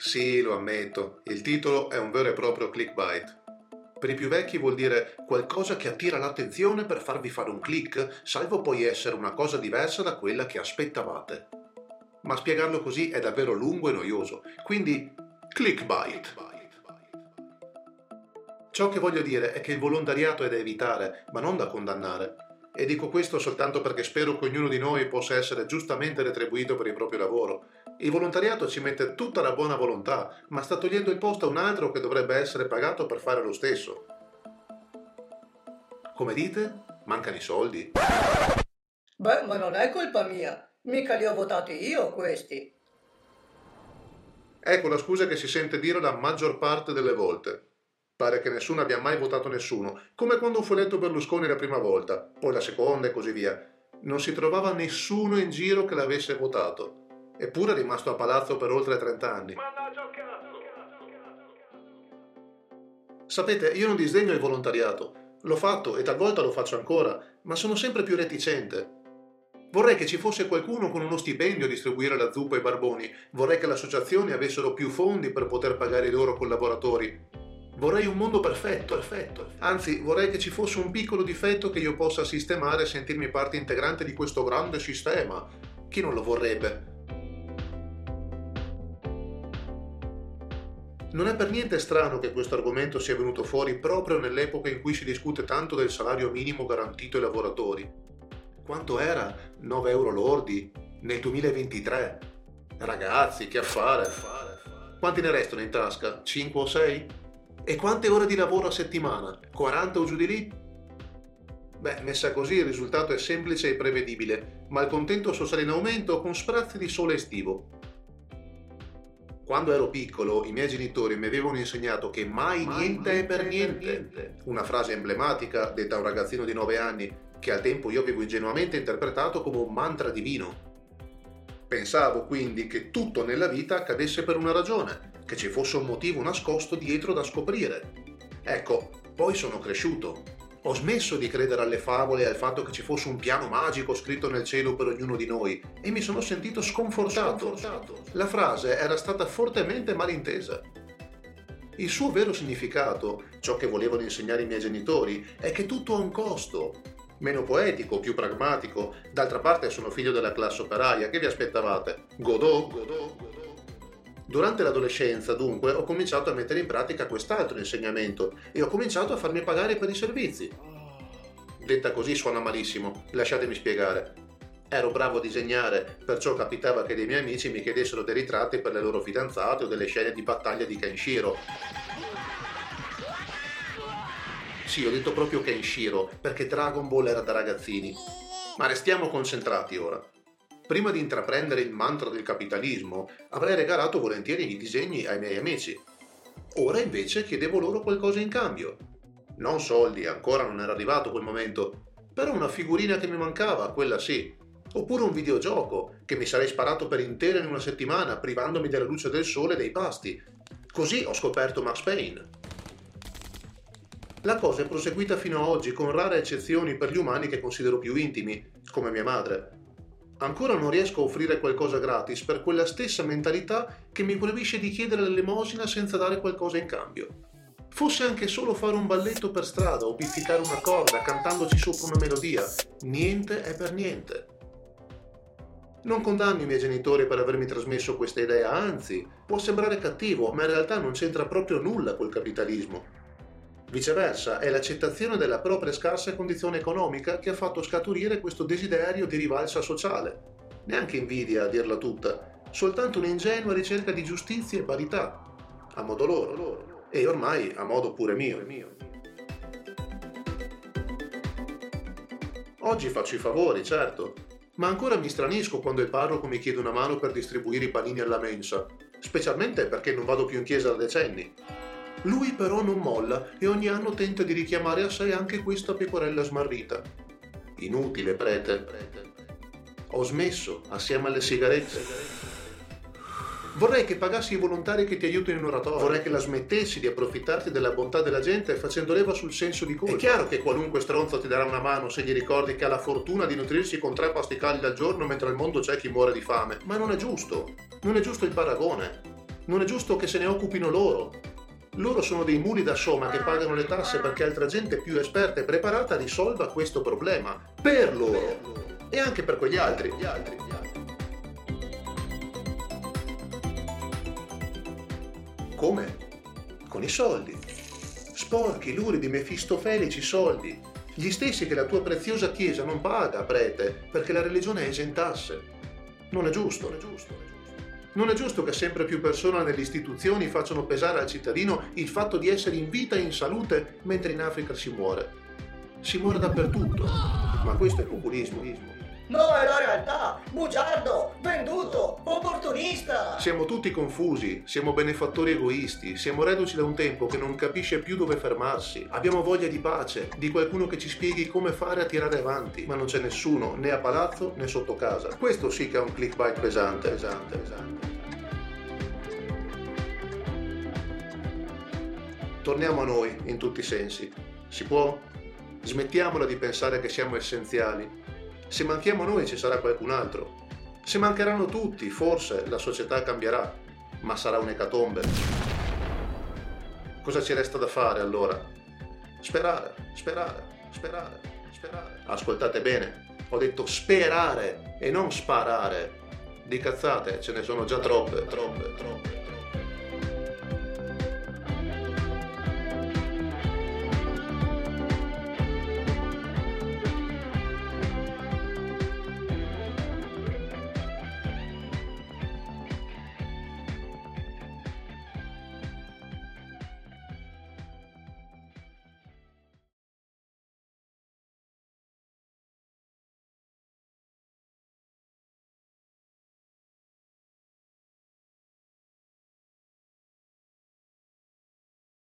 Sì, lo ammetto, il titolo è un vero e proprio clickbait. Per i più vecchi vuol dire qualcosa che attira l'attenzione per farvi fare un click, salvo poi essere una cosa diversa da quella che aspettavate. Ma spiegarlo così è davvero lungo e noioso, quindi clickbait. Ciò che voglio dire è che il volontariato è da evitare, ma non da condannare. E dico questo soltanto perché spero che ognuno di noi possa essere giustamente retribuito per il proprio lavoro. Il volontariato ci mette tutta la buona volontà, ma sta togliendo il posto a un altro che dovrebbe essere pagato per fare lo stesso. Come dite? Mancano i soldi? Beh, ma non è colpa mia. Mica li ho votati io questi. Ecco la scusa che si sente dire la maggior parte delle volte. Pare che nessuno abbia mai votato nessuno, come quando fu eletto Berlusconi la prima volta, poi la seconda e così via. Non si trovava nessuno in giro che l'avesse votato. Eppure è rimasto a palazzo per oltre 30 anni. Sapete, io non disdegno il volontariato. L'ho fatto e talvolta lo faccio ancora, ma sono sempre più reticente. Vorrei che ci fosse qualcuno con uno stipendio a distribuire la zuppa ai barboni. Vorrei che le associazioni avessero più fondi per poter pagare i loro collaboratori. Vorrei un mondo perfetto, perfetto. Anzi, vorrei che ci fosse un piccolo difetto che io possa sistemare e sentirmi parte integrante di questo grande sistema. Chi non lo vorrebbe? Non è per niente strano che questo argomento sia venuto fuori proprio nell'epoca in cui si discute tanto del salario minimo garantito ai lavoratori. Quanto era? 9 euro lordi? Nel 2023? Ragazzi, che affare! Quanti ne restano in tasca? 5 o 6? E quante ore di lavoro a settimana? 40 o giù di lì? Beh, messa così il risultato è semplice e prevedibile, ma il contento sociale in aumento con sprazzi di sole estivo. Quando ero piccolo, i miei genitori mi avevano insegnato che mai, mai niente è per niente. niente. Una frase emblematica detta a un ragazzino di 9 anni che al tempo io avevo ingenuamente interpretato come un mantra divino. Pensavo quindi che tutto nella vita accadesse per una ragione, che ci fosse un motivo nascosto dietro da scoprire. Ecco, poi sono cresciuto. Ho smesso di credere alle favole e al fatto che ci fosse un piano magico scritto nel cielo per ognuno di noi e mi sono sentito sconfortato. sconfortato. La frase era stata fortemente malintesa. Il suo vero significato, ciò che volevano insegnare i miei genitori, è che tutto ha un costo meno poetico, più pragmatico. D'altra parte sono figlio della classe operaia, che vi aspettavate? Godot? Godot? Durante l'adolescenza, dunque, ho cominciato a mettere in pratica quest'altro insegnamento e ho cominciato a farmi pagare per i servizi. Detta così suona malissimo, lasciatemi spiegare. Ero bravo a disegnare, perciò capitava che dei miei amici mi chiedessero dei ritratti per le loro fidanzate o delle scene di battaglia di Kenshiro. Sì, ho detto proprio Kenshiro, perché Dragon Ball era da ragazzini. Ma restiamo concentrati ora. Prima di intraprendere il mantra del capitalismo, avrei regalato volentieri i disegni ai miei amici. Ora invece chiedevo loro qualcosa in cambio. Non soldi, ancora non era arrivato quel momento, però una figurina che mi mancava, quella sì. Oppure un videogioco, che mi sarei sparato per intero in una settimana, privandomi della luce del sole e dei pasti. Così ho scoperto Max Payne. La cosa è proseguita fino ad oggi, con rare eccezioni per gli umani che considero più intimi, come mia madre. Ancora non riesco a offrire qualcosa gratis per quella stessa mentalità che mi proibisce di chiedere l'elemosina senza dare qualcosa in cambio. Fosse anche solo fare un balletto per strada o pizzicare una corda cantandoci sopra una melodia, niente è per niente. Non condanno i miei genitori per avermi trasmesso questa idea, anzi, può sembrare cattivo, ma in realtà non c'entra proprio nulla col capitalismo. Viceversa, è l'accettazione della propria scarsa condizione economica che ha fatto scaturire questo desiderio di rivalsa sociale. Neanche invidia a dirla tutta, soltanto un'ingenua ricerca di giustizia e parità, a modo loro, e ormai a modo pure mio. Oggi faccio i favori, certo, ma ancora mi stranisco quando il parroco mi chiede una mano per distribuire i panini alla mensa, specialmente perché non vado più in chiesa da decenni. Lui però non molla e ogni anno tenta di richiamare a sé anche questa pecorella smarrita. Inutile, prete. Ho smesso, assieme alle sigarette. Vorrei che pagassi i volontari che ti aiutano in oratorio. Vorrei che la smettessi di approfittarti della bontà della gente facendo leva sul senso di colpa. È chiaro che qualunque stronzo ti darà una mano se gli ricordi che ha la fortuna di nutrirsi con tre pasti caldi al giorno mentre al mondo c'è chi muore di fame. Ma non è giusto. Non è giusto il paragone. Non è giusto che se ne occupino loro. Loro sono dei muli da soma che pagano le tasse perché altra gente più esperta e preparata risolva questo problema. Per loro. E anche per quegli altri. Gli altri. Come? Con i soldi. Sporchi, luridi, mefistofelici soldi. Gli stessi che la tua preziosa Chiesa non paga, prete, perché la religione esentasse. Non è giusto, non è giusto. Non è giusto che sempre più persone nelle istituzioni facciano pesare al cittadino il fatto di essere in vita e in salute mentre in Africa si muore. Si muore dappertutto, ma questo è populismo. No, è la realtà! Bugiardo! Venduto! Opportunista! Siamo tutti confusi, siamo benefattori egoisti, siamo reduci da un tempo che non capisce più dove fermarsi. Abbiamo voglia di pace, di qualcuno che ci spieghi come fare a tirare avanti, ma non c'è nessuno, né a palazzo né sotto casa. Questo sì che è un clickbait pesante, pesante, pesante. Torniamo a noi in tutti i sensi. Si può? Smettiamola di pensare che siamo essenziali se manchiamo noi ci sarà qualcun altro. Se mancheranno tutti, forse la società cambierà, ma sarà un'ecatombe. Cosa ci resta da fare allora? Sperare, sperare, sperare, sperare. Ascoltate bene, ho detto sperare e non sparare. Di cazzate ce ne sono già troppe, troppe, troppe.